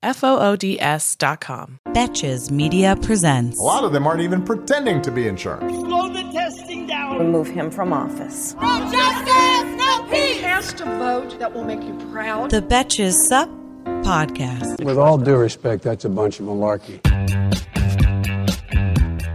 F O O D S dot com. Betches Media presents. A lot of them aren't even pretending to be in charge. Slow the testing down. Remove him from office. No justice, no peace. Cast a vote that will make you proud. The Betches Sup Podcast. With all due respect, that's a bunch of malarkey.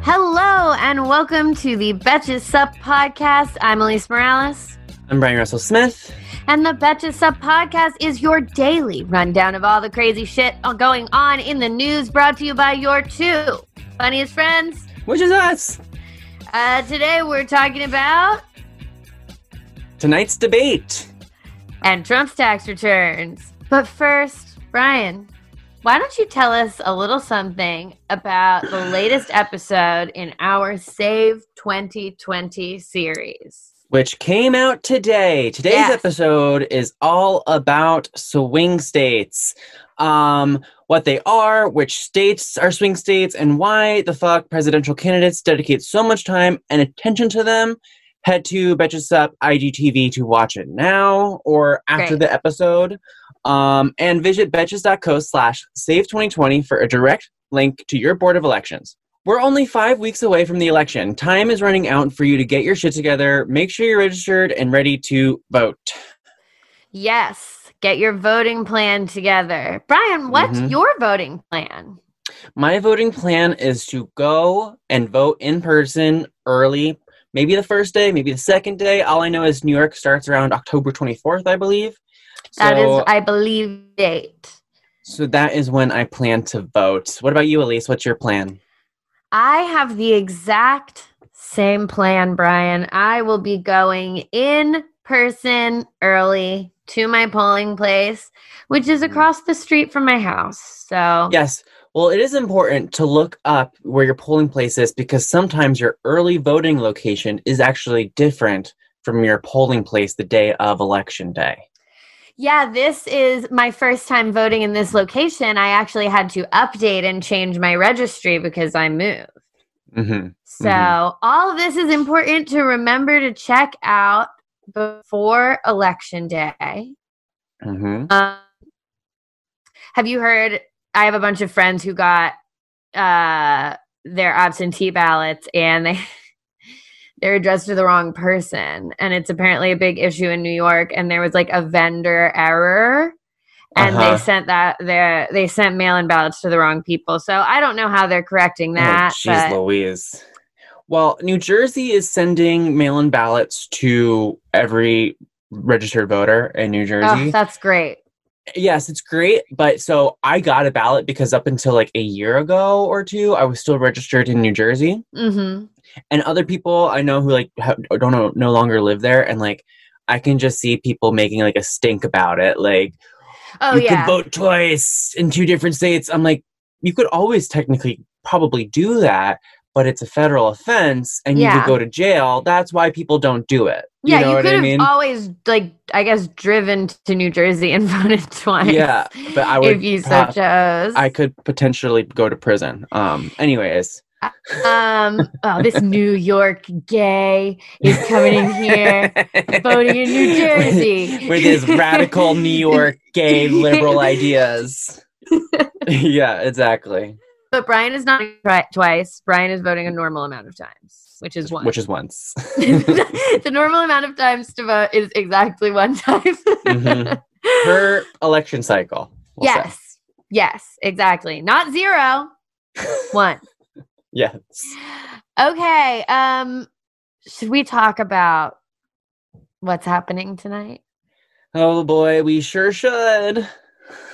Hello and welcome to the Betches Sup podcast. I'm Alise Morales. I'm Bryan Russell Smith. And the Betches Sup podcast is your daily rundown of all the crazy shit going on in the news, brought to you by your two funniest friends, which is us. Uh, today we're talking about tonight's debate and Trump's tax returns. But first, Bryan, why don't you tell us a little something about the latest episode in our Save 2020 series? Which came out today. Today's yes. episode is all about swing states. Um, what they are, which states are swing states, and why the fuck presidential candidates dedicate so much time and attention to them. Head to Betches Sup IGTV to watch it now or after Great. the episode. Um, and visit betches.co slash save 2020 for a direct link to your board of elections. We're only five weeks away from the election. Time is running out for you to get your shit together. Make sure you're registered and ready to vote. Yes, get your voting plan together. Bryan, what's mm-hmm. your voting plan? My voting plan is to go and vote in person early, maybe the first day, maybe the second day. All I know is New York starts around October 24th, I believe. That so, is, I believe, date. So that is when I plan to vote. What about you, Alise? What's your plan? I have the exact same plan, Bryan. I will be going in person early to my polling place, which is mm-hmm. across the street from my house. So, yes. Well, it is important to look up where your polling place is because sometimes your early voting location is actually different from your polling place the day of election day. Yeah, this is my first time voting in this location. I actually had to update and change my registry because I moved. Mm-hmm. So, mm-hmm. all of this is important to remember to check out before election day. Mm-hmm. Um, have you heard? I have a bunch of friends who got uh, their absentee ballots and they they're addressed to the wrong person and it's apparently a big issue in New York and there was like a vendor error and uh-huh. they sent that they they sent mail-in ballots to the wrong people. So I don't know how they're correcting oh, that. Jeez oh, Louise. Well, New Jersey is sending mail-in ballots to every registered voter in New Jersey. Oh, that's great. Yes, it's great. But so I got a ballot because up until like a year ago or two, I was still registered in New Jersey. Mm-hmm and other people I know who like ha- don't know, no longer live there, and like I can just see people making like a stink about it, like oh you yeah, could vote twice in two different states. I'm like, you could always technically probably do that, but it's a federal offense and you could go to jail. That's why people don't do it. You yeah, you could I have mean? always like I guess driven to New Jersey and voted twice. Yeah, but I would if you so chose. I could potentially go to prison. Um anyways um, oh, this New York gay is coming in here, voting in New Jersey with his radical New York gay liberal ideas. yeah, exactly. But Bryan is not right twice. Bryan is voting a normal amount of times, which is once. Which is once. the normal amount of times to vote is exactly one time mm-hmm. per election cycle. We'll yes. Say. Yes, exactly. Not zero. one. Yes. Okay. Um, should we talk about what's happening tonight? Oh boy, we sure should.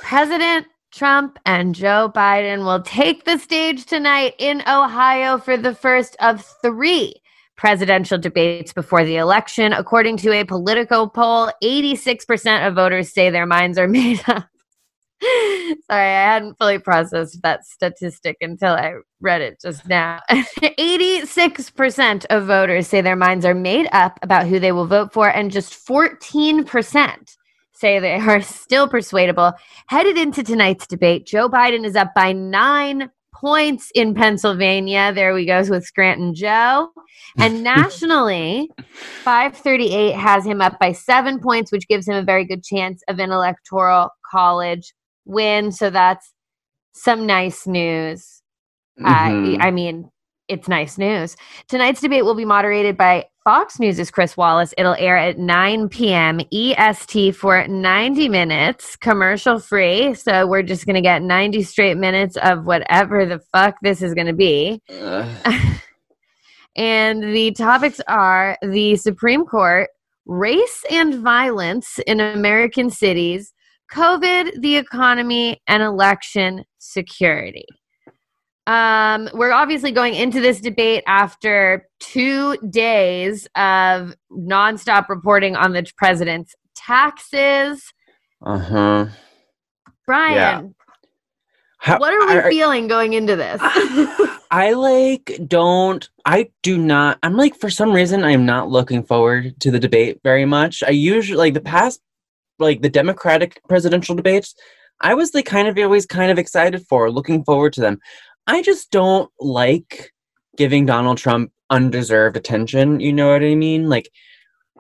President Trump and Joe Biden will take the stage tonight in Ohio for the first of three presidential debates before the election. According to a Politico poll, 86% of voters say their minds are made up. Sorry, I hadn't fully processed that statistic until I read it just now. 86% of voters say their minds are made up about who they will vote for, and just 14% say they are still persuadable. Headed into tonight's debate, Joe Biden is up by nine points in Pennsylvania. There we go with Scranton Joe. And nationally, 538 has him up by seven points, which gives him a very good chance of an electoral college win. So that's some nice news. Mm-hmm. I mean, it's nice news. Tonight's debate will be moderated by Fox News' Chris Wallace. It'll air at 9 p.m. EST for 90 minutes, commercial free. So we're just going to get 90 straight minutes of whatever the fuck this is going to be. and the topics are the Supreme Court, race and violence in American cities, COVID, the economy, and election security. Um, we're obviously going into this debate after two days of nonstop reporting on the president's taxes. Uh huh. Bryan, yeah. How, what are we I, feeling going into this? I like don't I do not I'm like for some reason I'm not looking forward to the debate very much. I usually like the past like the Democratic presidential debates, I was like kind of always kind of excited for, looking forward to them. I just don't like giving Donald Trump undeserved attention. You know what I mean? Like,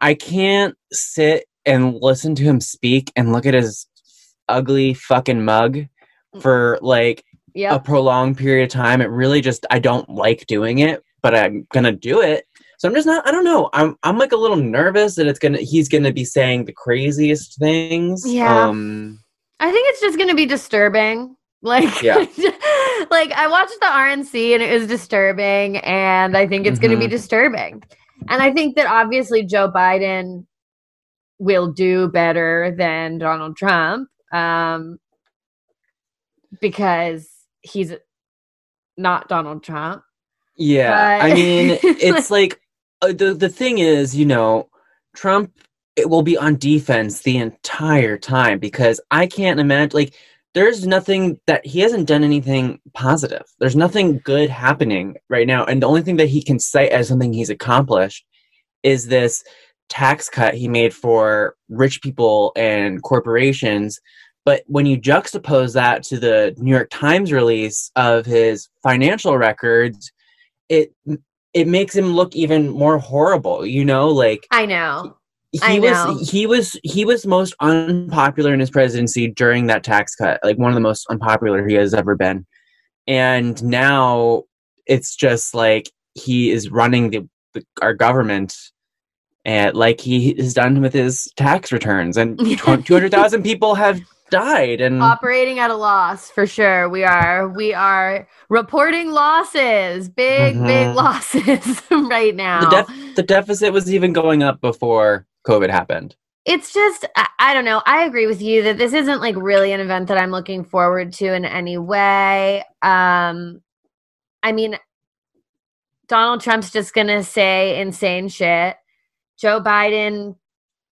I can't sit and listen to him speak and look at his ugly fucking mug mm. for like yep. a prolonged period of time. It really just, I don't like doing it, but I'm gonna do it. So I'm just not. I don't know. I'm I'm like a little nervous that it's gonna. He's gonna be saying the craziest things. Yeah. Um, I think it's just gonna be disturbing. Like, yeah. like I watched the RNC and it was disturbing, and I think it's mm-hmm. gonna be mm-hmm. disturbing. And I think that obviously Joe Biden will do better than Donald Trump, um, because he's not Donald Trump. Yeah, but... I mean, it's like uh, the the thing is, you know, Trump it will be on defense the entire time because I can't imagine like there's nothing that he hasn't done anything positive. There's nothing good happening right now, and the only thing that he can cite as something he's accomplished is this tax cut he made for rich people and corporations. But when you juxtapose that to the New York Times release of his financial records, it it makes him look even more horrible you know like i know. he I was know. he was he was most unpopular in his presidency during that tax cut like one of the most unpopular he has ever been. And now it's just like he is running the, the our government and like he has done with his tax returns. And 200,000 people have died and operating at a loss for sure. We are we are reporting losses big mm-hmm. big losses right now. the, def- the deficit was even going up before covid happened. It's just I, I don't know. I agree with you that this isn't like really an event that i'm looking forward to in any way. Um i mean donald trump's just gonna say insane shit. Joe biden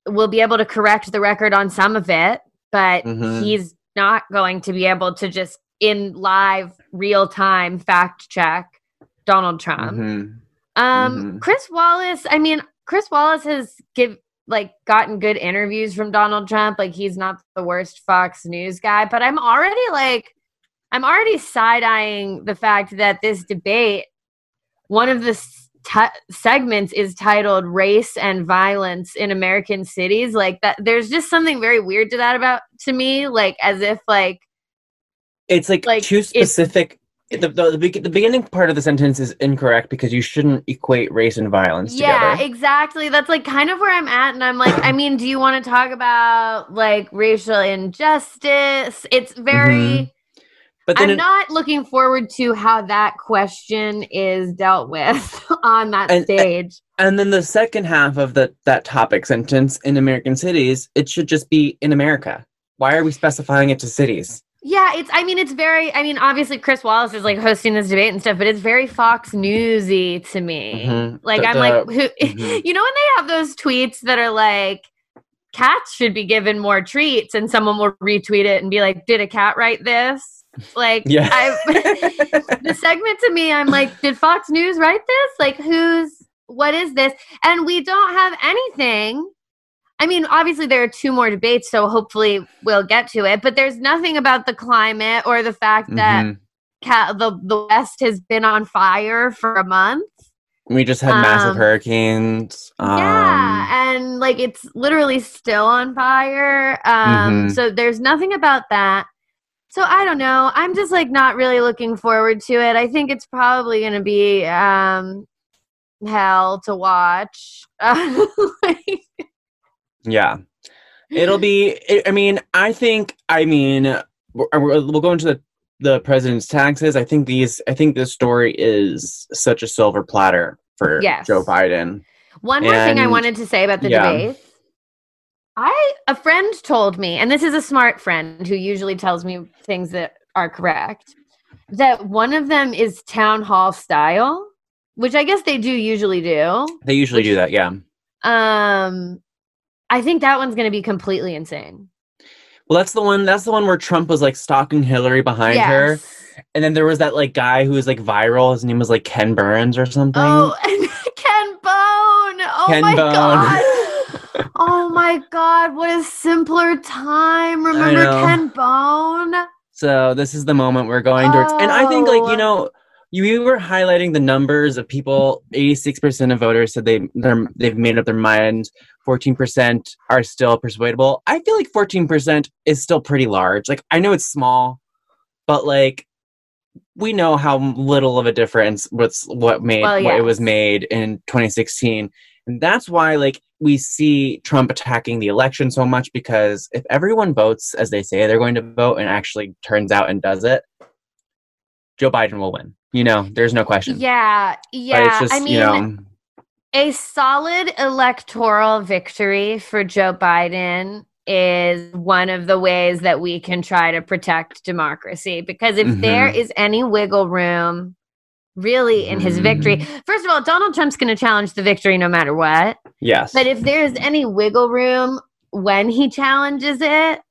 will be able to correct the record on some of it but mm-hmm. he's not going to be able to just in live real time fact check Donald Trump. Mm-hmm. Um, mm-hmm. Chris Wallace, I mean, Chris Wallace has give like gotten good interviews from Donald Trump. Like he's not the worst Fox News guy, but I'm already like I'm already side eyeing the fact that this debate, one of the t- segments is titled race and violence in american cities like that there's just something very weird to that about to me like as if like it's like, like too specific the, the, the, beginning part of the sentence is incorrect because you shouldn't equate race and violence yeah together. exactly that's like kind of where i'm at and i'm like i mean do you want to talk about like racial injustice it's very mm-hmm. But I'm it- not looking forward to how that question is dealt with on that And- stage. And then the second half of the, that topic sentence in American cities, it should just be in America. Why are we specifying it to cities? Yeah, it's. I mean, it's very. I mean, obviously, Chris Wallace is like hosting this debate and stuff, but it's very Fox Newsy to me. Mhm. Like, The- I'm the- like, who? mhm. You know, when they have those tweets that are like, cats should be given more treats, and someone will retweet it and be like, "Did a cat write this?" Like, Yeah. I, the segment to me, I'm like, did Fox News write this? Like, who's? What is this? And we don't have anything. I mean, obviously there are two more debates, so hopefully we'll get to it. But there's nothing about the climate or the fact that Mhm. ca- the the West has been on fire for a month. We just had massive Um, hurricanes. Um, yeah, and like it's literally still on fire. Um, Mhm. so there's nothing about that. So I don't know. I'm just like not really looking forward to it. I think it's probably going to be um hell to watch. Like, Yeah. It'll be, it, I mean, I think, I mean, we'll go into the, the president's taxes. I think these, I think this story is such a silver platter for Yes. Joe Biden. One more thing I wanted to say about the yeah. debate. I a friend told me, and this is a smart friend who usually tells me things that are correct, that one of them is town hall style, which I guess they do usually do. They usually do that. Yeah. Um I think that one's going to be completely insane. Well, that's the one, that's the one where Trump was like stalking Hillary behind her. And then there was that like guy who was like viral. His name was like Ken Burns or something. Oh, Ken Bone. Oh Ken my Bone. god. Oh my god, what a simpler time. Remember. Ken Bone? So this is the moment we're going towards. And I think like, Oh. you know, you, you were highlighting the numbers of people, 86% of voters said they they're, they've made up their mind. 14% are still persuadable. I feel like 14% is still pretty large. Like I know it's small, but like we know how little of a difference what's what made Well, what it was made in 2016. And that's why like we see Trump attacking the election so much because if everyone votes as they say they're going to vote and actually turns out and does it, Joe Biden will win. You know, there's no question. Yeah, But yeah. it's just, I mean, you know, a solid electoral victory for Joe Biden is one of the ways that we can try to protect democracy. Because if there Mhm. is any wiggle room really in his victory, Mm-hmm. first of all, Donald Trump's going to challenge the victory no matter what. yes. But if there's any wiggle room when he challenges it,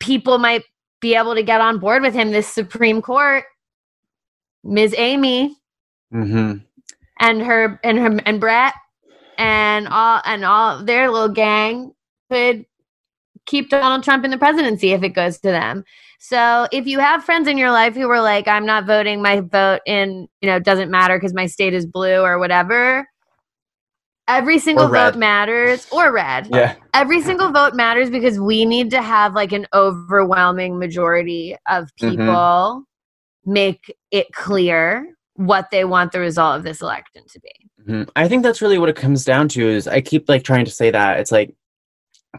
people might be able to get on board with him. This Supreme Court, Ms. Amy hmm and her and her and Brett and all and all their little gang could keep Donald Trump in the presidency if it goes to them. So if you have friends in your life who were like, I'm not voting, my vote in, you know, doesn't matter because my state is blue or whatever. Every single vote matters, or red. Yeah. Every single vote matters because we need to have like an overwhelming majority of Mhm. people make it clear what they want the result of this election to be. Mhm. I think that's really what it comes down to is I keep like trying to say that it's like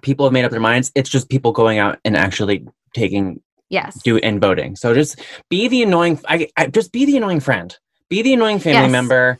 people have made up their minds. It's just people going out and actually taking Yes. do and voting. So just be the annoying. I, I just be the annoying friend. Be the annoying family Yes. member.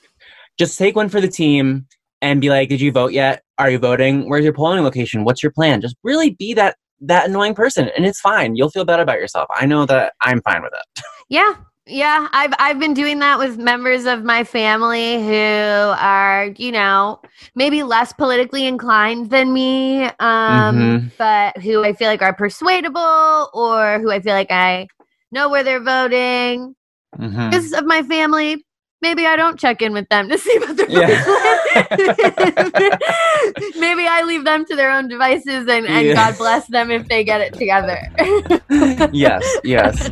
Just take one for the team and be like, "Did you vote yet? Are you voting? Where's your polling location? What's your plan?" Just really be that that annoying person, and it's fine. You'll feel better about yourself. I know that I'm fine with it. Yeah. Yeah, I've I've been doing that with members of my family who are, you know, maybe less politically inclined than me, um, Mhm. but who I feel like are persuadable or who I feel like I know where they're voting. Mhm. Because of my family, maybe I don't check in with them to see what they're Yeah. maybe I leave them to their own devices and, and Yeah. God bless them if they get it together. yes, yes.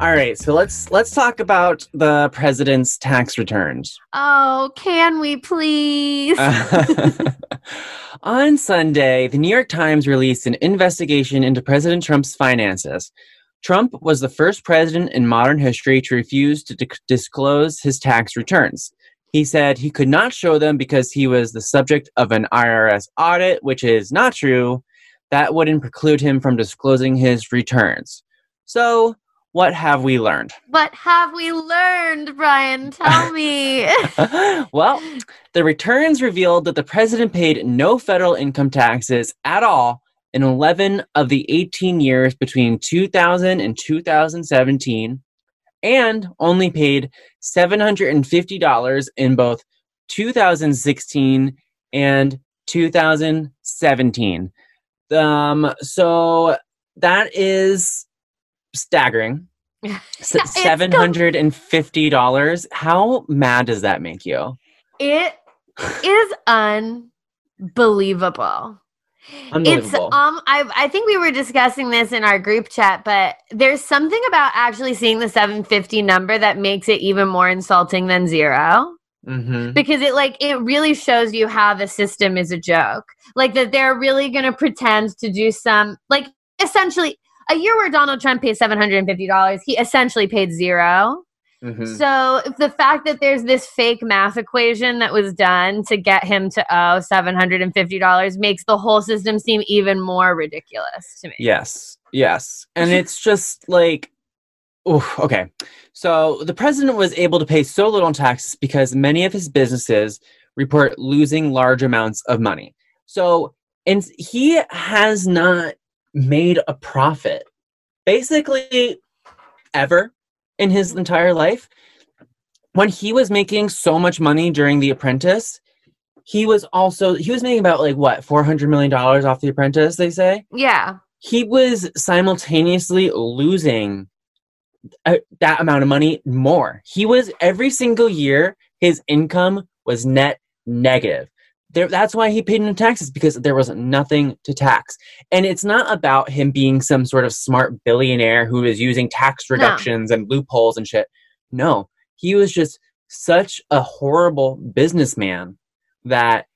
All right, so let's let's talk about the president's tax returns. Oh, can we please? On Sunday, the New York Times released an investigation into President Trump's finances. Trump was the first president in modern history to refuse to disclose his tax returns. He said he could not show them because he was the subject of an IRS audit, which is not true. That wouldn't preclude him from disclosing his returns. So, what have we learned? What have we learned, Bryan? Tell me. well, the returns revealed that the president paid no federal income taxes at all in 11 of the 18 years between 2000 and 2017 and only paid $750 in both 2016 and 2017. Um, so that is staggering. Seven hundred and fifty dollars. How mad does that make you? It is unbelievable. It's um I I think we were discussing this in our group chat, but there's something about actually seeing the 750 number that makes it even more insulting than 0 mm-hmm. Because it like it really shows you how the system is a joke. Like that they're really gonna pretend to do some like essentially a year where Donald Trump pays $750, he essentially paid 0 mm-hmm. So the fact that there's this fake math equation that was done to get him to owe $750 makes the whole system seem even more ridiculous to me. Yes. Yes. And it's just like, oh, okay. So the president was able to pay so little in taxes because many of his businesses report losing large amounts of money. So, and he has not made a profit basically ever in his entire life. When he was making so much money during The Apprentice, he was also he was making about like what 400 million dollars off The Apprentice, they say. Yeah. He was simultaneously losing a, that amount of money more. He was every single year his income was net negative. There, that's why he paid no taxes because there was nothing to tax. And it's not about him being some sort of smart billionaire who is using tax reductions no. and loopholes and shit. No, he was just such a horrible businessman that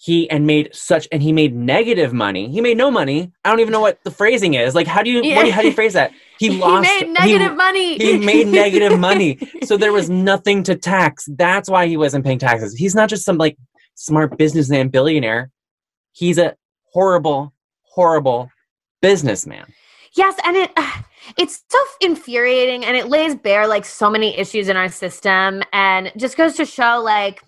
he and made such and he made negative money. He made no money. I don't even know what the phrasing is. Like how do you, yeah. do you how do you phrase that? He, lost he made negative he, money. He made negative money. So there was nothing to tax. That's why he wasn't paying taxes. He's not just some like smart businessman billionaire. He's a horrible, horrible businessman. Yes, and it uh, it's so infuriating and it lays bare like so many issues in our system and just goes to show like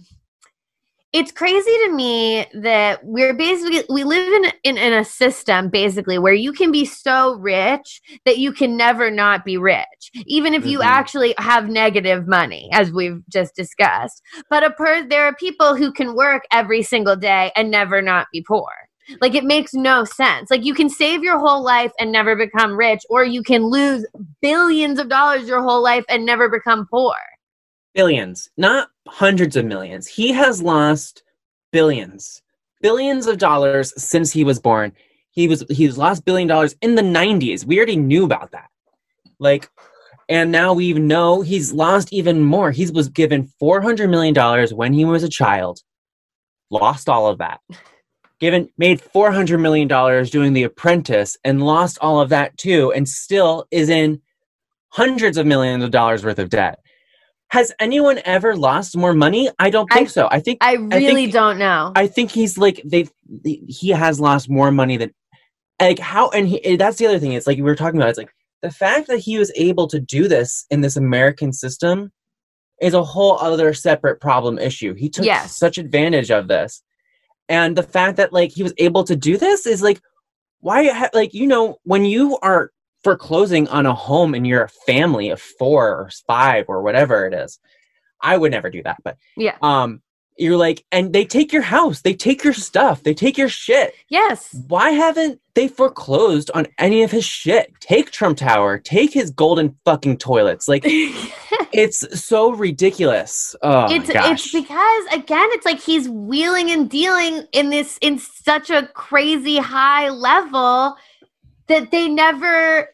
it's crazy to me that we're basically we live in, in in a system basically where you can be so rich that you can never not be rich even if mm-hmm. you actually have negative money as we've just discussed. But a per there are people who can work every single day and never not be poor. Like it makes no sense. Like you can save your whole life and never become rich or you can lose billions of dollars your whole life and never become poor. Billions, not hundreds of millions. He has lost billions, billions of dollars since he was born. He was he's lost billion dollars in the 90s. We already knew about that. Like and now we know he's lost even more. He was given 400 million dollars when he was a child. Lost all of that. Given made 400 million dollars doing The Apprentice and lost all of that too and still is in hundreds of millions of dollars worth of debt. Has anyone ever lost more money? I don't think I, so. I think I really I think, don't know. I think he's like they he has lost more money than like how and he, eh, that's the other thing. It's like we were talking about. It's like the fact that he was able to do this in this American system is a whole other separate problem issue. He took yes. such advantage of this. And the fact that like he was able to do this is like why ha- like you know when you are foreclosing on a home and you're a family of four or five or whatever it is. I would never do that, but yeah. Um, you're like, and they take your house, they take your stuff, they take your shit. Yes. Why haven't they foreclosed on any of his shit? Take Trump Tower, take his golden fucking toilets. Like, it's so ridiculous. Oh, it's it's because again, it's like he's wheeling and dealing in this in such a crazy high level that they never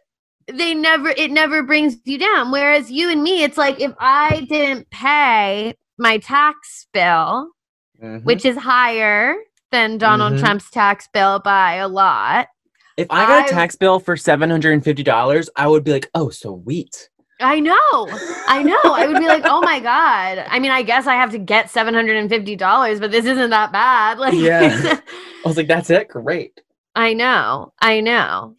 they never it never brings you down whereas you and me it's like if i didn't pay my tax bill mm-hmm. which is higher than donald mm-hmm. trump's tax bill by a lot if i got I, a tax bill for $750 i would be like oh sweet I know. I know. I would be like, "Oh my god." I mean, I guess I have to get $750, but this isn't that bad. Like Yeah. I was like, "That's it? Great." I know. I know.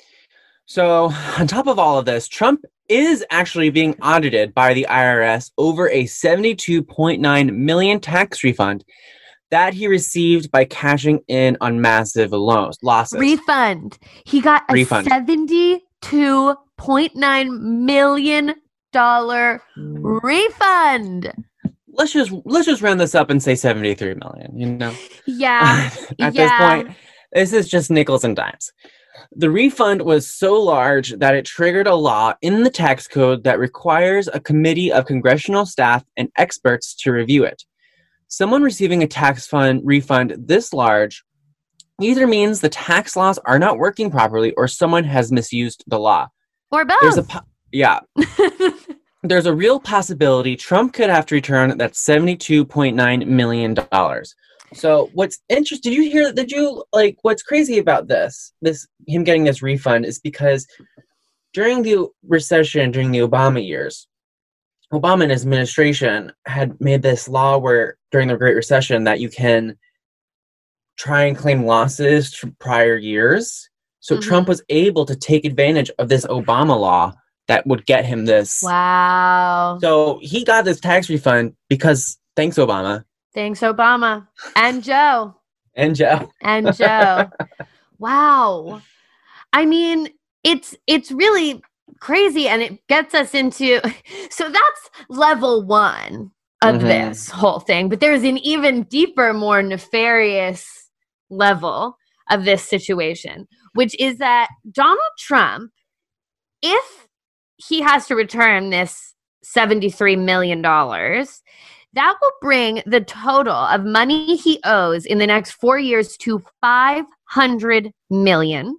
So, on top of all of this, Trump is actually being audited by the IRS over a 72.9 million tax refund that he received by cashing in on massive loans losses. Refund. He got a refund. 72.9 million dollar mm. refund. Let's just let's just round this up and say 73 million, you know. Yeah. At yeah. this point, this is just nickels and dimes. The refund was so large that it triggered a law in the tax code that requires a committee of congressional staff and experts to review it. Someone receiving a tax fund refund this large either means the tax laws are not working properly or someone has misused the law. Or both. There's a po- yeah. There's a real possibility Trump could have to return that $72.9 million. So what's interesting? Did you hear? That did you like? What's crazy about this? This him getting this refund is because during the recession, during the Obama years, Obama and his administration had made this law where during the Great Recession that you can try and claim losses from prior years. So mm-hmm. Trump was able to take advantage of this Obama law that would get him this. Wow. So he got this tax refund because thanks Obama Thanks, Obama and Joe. and Joe. And Joe. wow. I mean, it's it's really crazy and it gets us into so that's level 1 of mm-hmm. this whole thing, but there's an even deeper more nefarious level of this situation, which is that Donald Trump if he has to return this 73 million dollars that will bring the total of money he owes in the next four years to 500 million.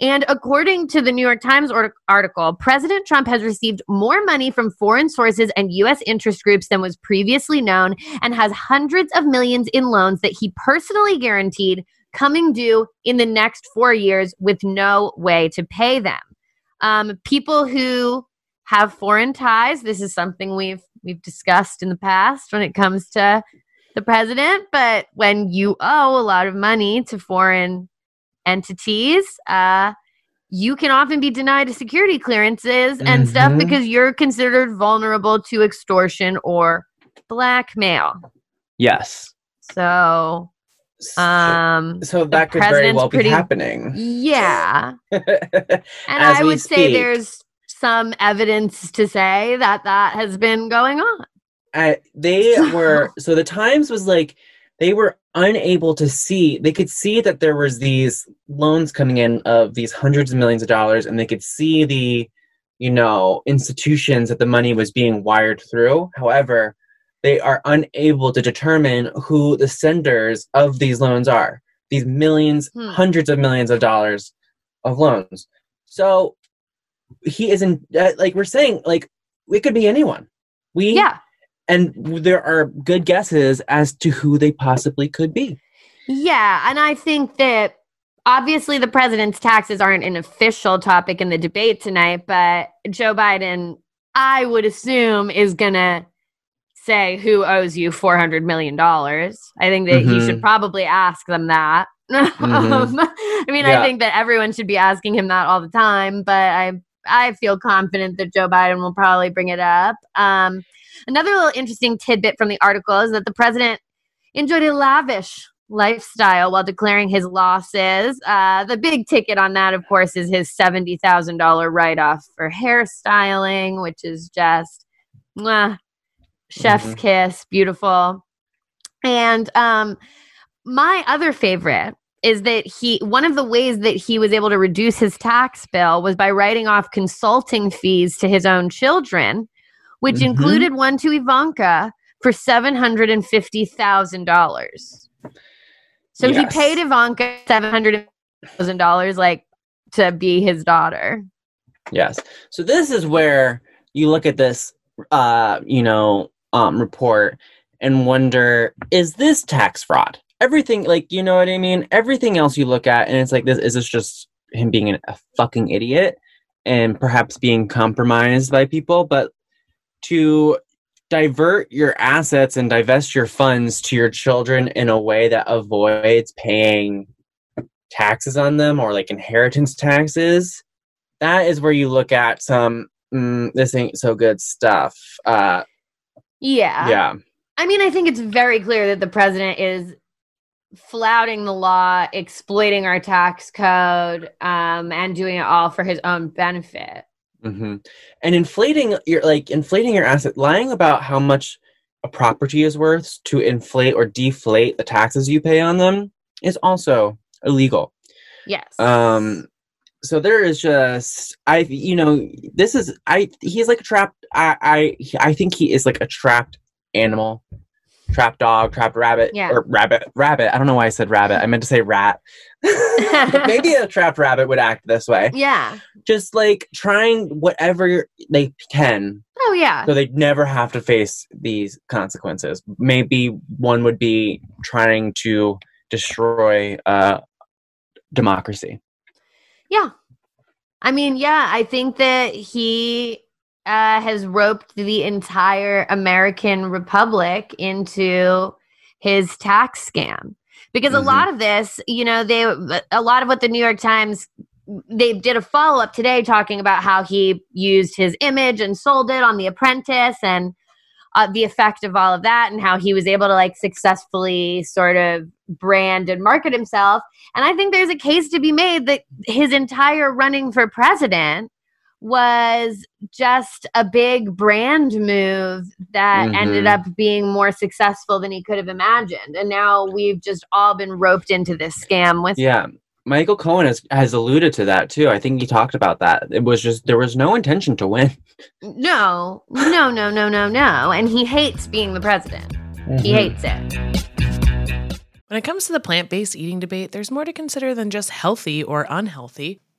And according to the New York Times article, President Trump has received more money from foreign sources and U.S. interest groups than was previously known and has hundreds of millions in loans that he personally guaranteed coming due in the next four years with no way to pay them. Um, people who have foreign ties, this is something we've we've discussed in the past when it comes to the president, but when you owe a lot of money to foreign entities, uh, you can often be denied security clearances and mm-hmm. stuff because you're considered vulnerable to extortion or blackmail. Yes. So, um, so that could very well pretty, be happening. Yeah. and I would speak. say there's some evidence to say that that has been going on. Uh, they were so the Times was like they were unable to see they could see that there was these loans coming in of these hundreds of millions of dollars and they could see the you know institutions that the money was being wired through however they are unable to determine who the senders of these loans are these millions hmm. hundreds of millions of dollars of loans so he isn't uh, like we're saying like it could be anyone we yeah and there are good guesses as to who they possibly could be. Yeah, and I think that obviously the president's taxes aren't an official topic in the debate tonight, but Joe Biden, I would assume, is to say who owes you $400 million. I think that mm-hmm. he should probably ask them that. Mm-hmm. um, I mean, yeah. I think that everyone should be asking him that all the time, but I I feel confident that Joe Biden will probably bring it up. Um, Another little interesting tidbit from the article is that the president enjoyed a lavish lifestyle while declaring his losses. Uh, the big ticket on that, of course, is his $70,000 write off for hairstyling, which is just mwah, chef's mm-hmm. kiss, beautiful. And um, my other favorite is that he one of the ways that he was able to reduce his tax bill was by writing off consulting fees to his own children which mm-hmm. included one to Ivanka for $750,000. So yes. he paid Ivanka $700,000 like to be his daughter. Yes. So this is where you look at this uh, you know, um report and wonder is this tax fraud? Everything like, you know what I mean? Everything else you look at and it's like this is this just him being an, a fucking idiot and perhaps being compromised by people, but to divert your assets and divest your funds to your children in a way that avoids paying taxes on them or like inheritance taxes that is where you look at some mm, this ain't so good stuff. Uh yeah. yeah. I mean i think it's very clear that the president is flouting the law exploiting our tax code um and doing it all for his own benefit Mm-hmm. And inflating your like inflating your asset, lying about how much a property is worth to inflate or deflate the taxes you pay on them is also illegal. Yes. Um. So there is just I you know this is I he's like a trapped I I I think he is like a trapped animal trapped dog, trapped rabbit, yeah. or rabbit, rabbit. I don't know why I said rabbit. I meant to say rat. maybe a trapped rabbit would act this way. Yeah. Just like trying whatever they can. Oh yeah. So they never have to face these consequences. Maybe one would be trying to destroy uh, democracy. Yeah. I mean, yeah, I think that he uh, has roped the entire American Republic into his tax scam. Because mm-hmm. a lot of this, you know, they a lot of what the New York Times they did a follow up today talking about how he used his image and sold it on The Apprentice and uh, the effect of all of that and how he was able to like successfully sort of brand and market himself. And I think there's a case to be made that his entire running for president was just a big brand move that mm-hmm. ended up being more successful than he could have imagined. And now we've just all been roped into this scam with Yeah. Michael Cohen has, has alluded to that too. I think he talked about that. It was just there was no intention to win. No, no, no, no, no, no. And he hates being the president. Mm-hmm. He hates it. When it comes to the plant based eating debate, there's more to consider than just healthy or unhealthy.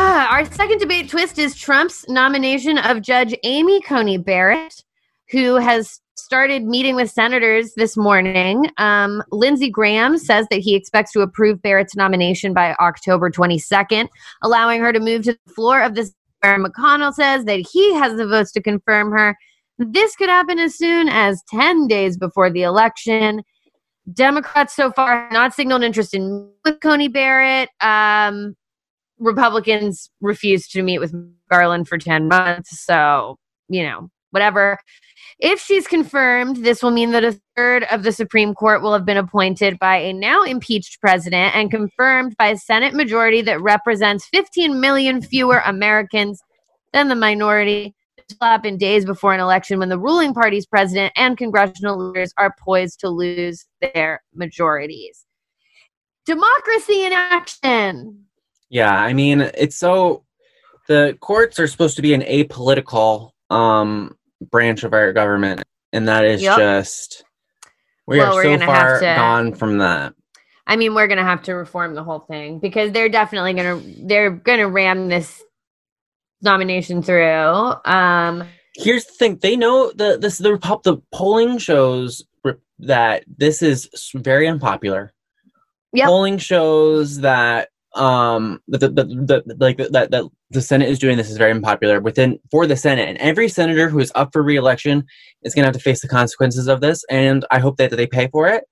Our second debate twist is Trump's nomination of Judge Amy Coney Barrett, who has started meeting with senators this morning. Um, Lindsey Graham says that he expects to approve Barrett's nomination by October 22nd, allowing her to move to the floor of the Aaron McConnell says that he has the votes to confirm her. This could happen as soon as 10 days before the election. Democrats so far have not signaled interest in with Coney Barrett. Um, Republicans refused to meet with Garland for 10 months. So, you know, whatever. If she's confirmed, this will mean that a third of the Supreme Court will have been appointed by a now impeached president and confirmed by a Senate majority that represents 15 million fewer Americans than the minority. This will happen days before an election when the ruling party's president and congressional leaders are poised to lose their majorities. Democracy in action. Yeah, I mean, it's so the courts are supposed to be an apolitical um branch of our government, and that is yep. just we well, are so far to, gone from that. I mean, we're gonna have to reform the whole thing because they're definitely gonna they're gonna ram this nomination through. Um Here's the thing: they know the this the the polling shows that this is very unpopular. Yep. Polling shows that um the, the, the, the like that that the senate is doing this is very unpopular within for the senate. And every senator who is up for re-election is going to have to face the consequences of this and i hope that, that they pay for it.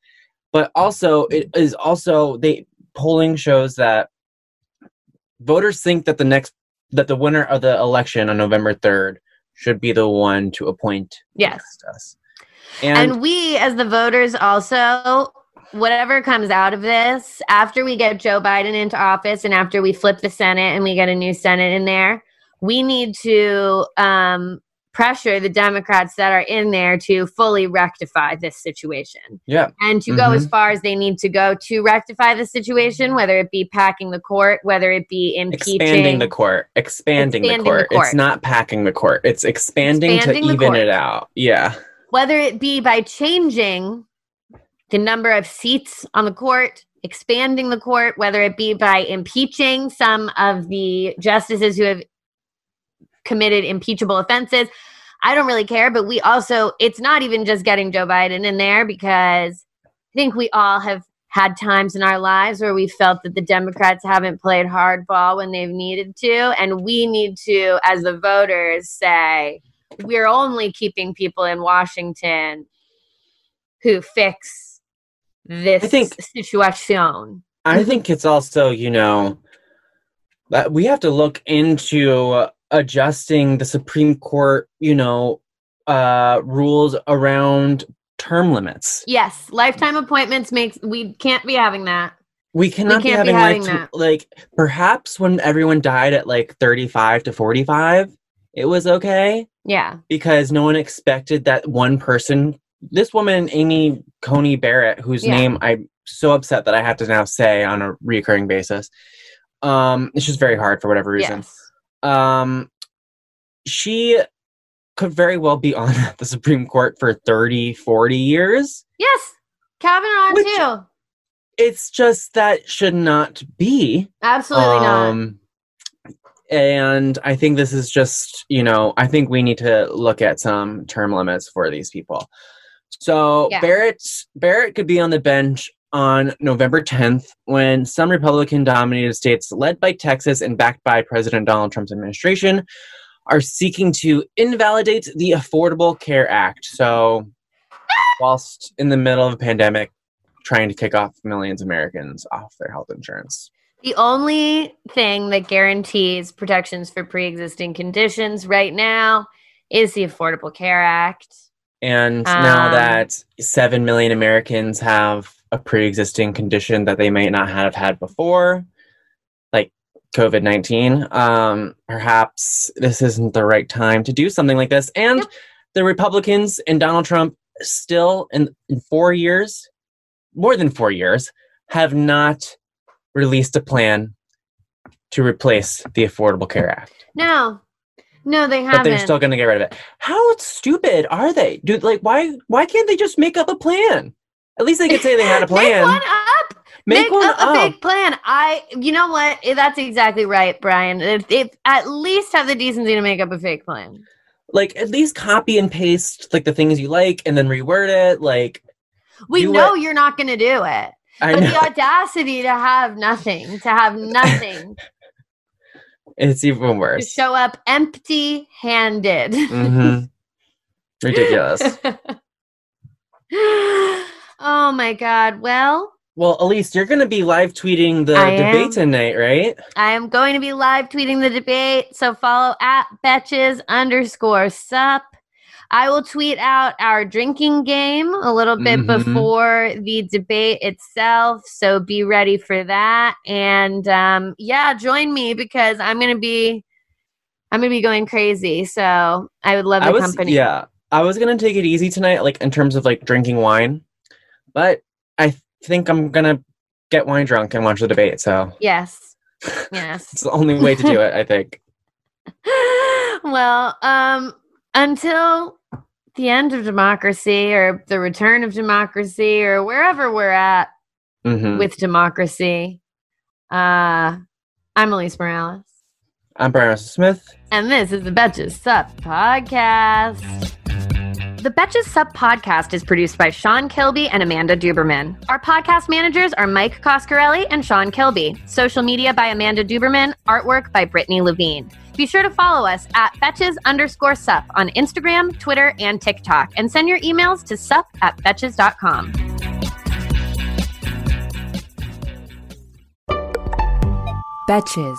But also it is also they polling shows that voters think that the next that the winner of the election on november 3rd should be the one to appoint yes. Us and, and we as the voters also whatever comes out of this, after we get Joe Biden into office and after we flip the Senate and we get a new Senate in there, we need to um, pressure the Democrats that are in there to fully rectify this situation. Yeah. And to mm-hmm. go as far as they need to go to rectify the situation, whether it be packing the court, whether it be impeaching. Expanding the court. Expanding, expanding the, court. the, court. It's not packing the court. It's expanding, expanding to even court. it out. Yeah. Whether it be by changing the number of seats on the court, expanding the court, whether it be by impeaching some of the justices who have committed impeachable offenses. I don't really care, but we also, it's not even just getting Joe Biden in there because I think we all have had times in our lives where we felt that the Democrats haven't played hardball when they've needed to. And we need to, as the voters, say, we're only keeping people in Washington who fix this I think, situation. I think it's also, you know, that we have to look into adjusting the Supreme Court, you know, uh, rules around term limits. Yes, lifetime appointments makes we can't be having that. We cannot we be having, be having like, like perhaps when everyone died at like 35 to 45, it was okay. Yeah. Because no one expected that one person this woman, Amy Coney Barrett, whose yeah. name I'm so upset that I have to now say on a recurring basis. Um, it's just very hard for whatever reason. Yes. Um, she could very well be on the Supreme Court for 30, 40 years. Yes. Kavanaugh Which, too. It's just that should not be. Absolutely um, not and I think this is just, you know, I think we need to look at some term limits for these people. So yeah. Barrett Barrett could be on the bench on November 10th when some Republican dominated states led by Texas and backed by President Donald Trump's administration are seeking to invalidate the Affordable Care Act. So whilst in the middle of a pandemic trying to kick off millions of Americans off their health insurance. The only thing that guarantees protections for pre existing conditions right now is the Affordable Care Act. And um, now that 7 million Americans have a pre existing condition that they may not have had before, like COVID 19, um, perhaps this isn't the right time to do something like this. And yep. the Republicans and Donald Trump still, in, in four years, more than four years, have not released a plan to replace the Affordable Care Act. No. No, they haven't. But they're still going to get rid of it. How stupid are they? Dude, like why why can't they just make up a plan? At least they could say they had a plan. make one up. Make, make one up, up. a big plan. I you know what? Eh, that's exactly right, Bryan. If, if at least have the decency to make up a fake plan. Like at least copy and paste like the things you like and then reword it like we know what, you're not going to do it. I but know. the audacity to have nothing, to have nothing. It's even worse. To show up empty handed. Mm-hmm. Ridiculous. oh my God. Well, well, Alise, you're going to be live tweeting the I debate am. tonight, right? I am going to be live tweeting the debate. So follow at betches underscore sup. I will tweet out our drinking game a little bit mm-hmm. before the debate itself. So be ready for that. And um, yeah, join me because I'm going to be. I'm gonna be going crazy, so I would love the was, company. Yeah, I was gonna take it easy tonight, like in terms of like drinking wine, but I think I'm gonna get wine drunk and watch the debate. So yes, yes, it's the only way to do it. I think. well, um, until the end of democracy or the return of democracy or wherever we're at mm-hmm. with democracy. Uh, I'm Alise Morales. I'm Bryan Smith. And this is the Betches Sup podcast. The Betches Sup podcast is produced by Sean Kilby and Amanda Duberman. Our podcast managers are Mike Coscarelli and Sean Kilby. Social media by Amanda Duberman. Artwork by Brittany Levine. Be sure to follow us at Betches underscore sup on Instagram, Twitter, and TikTok, and send your emails to sup at betches.com. Betches.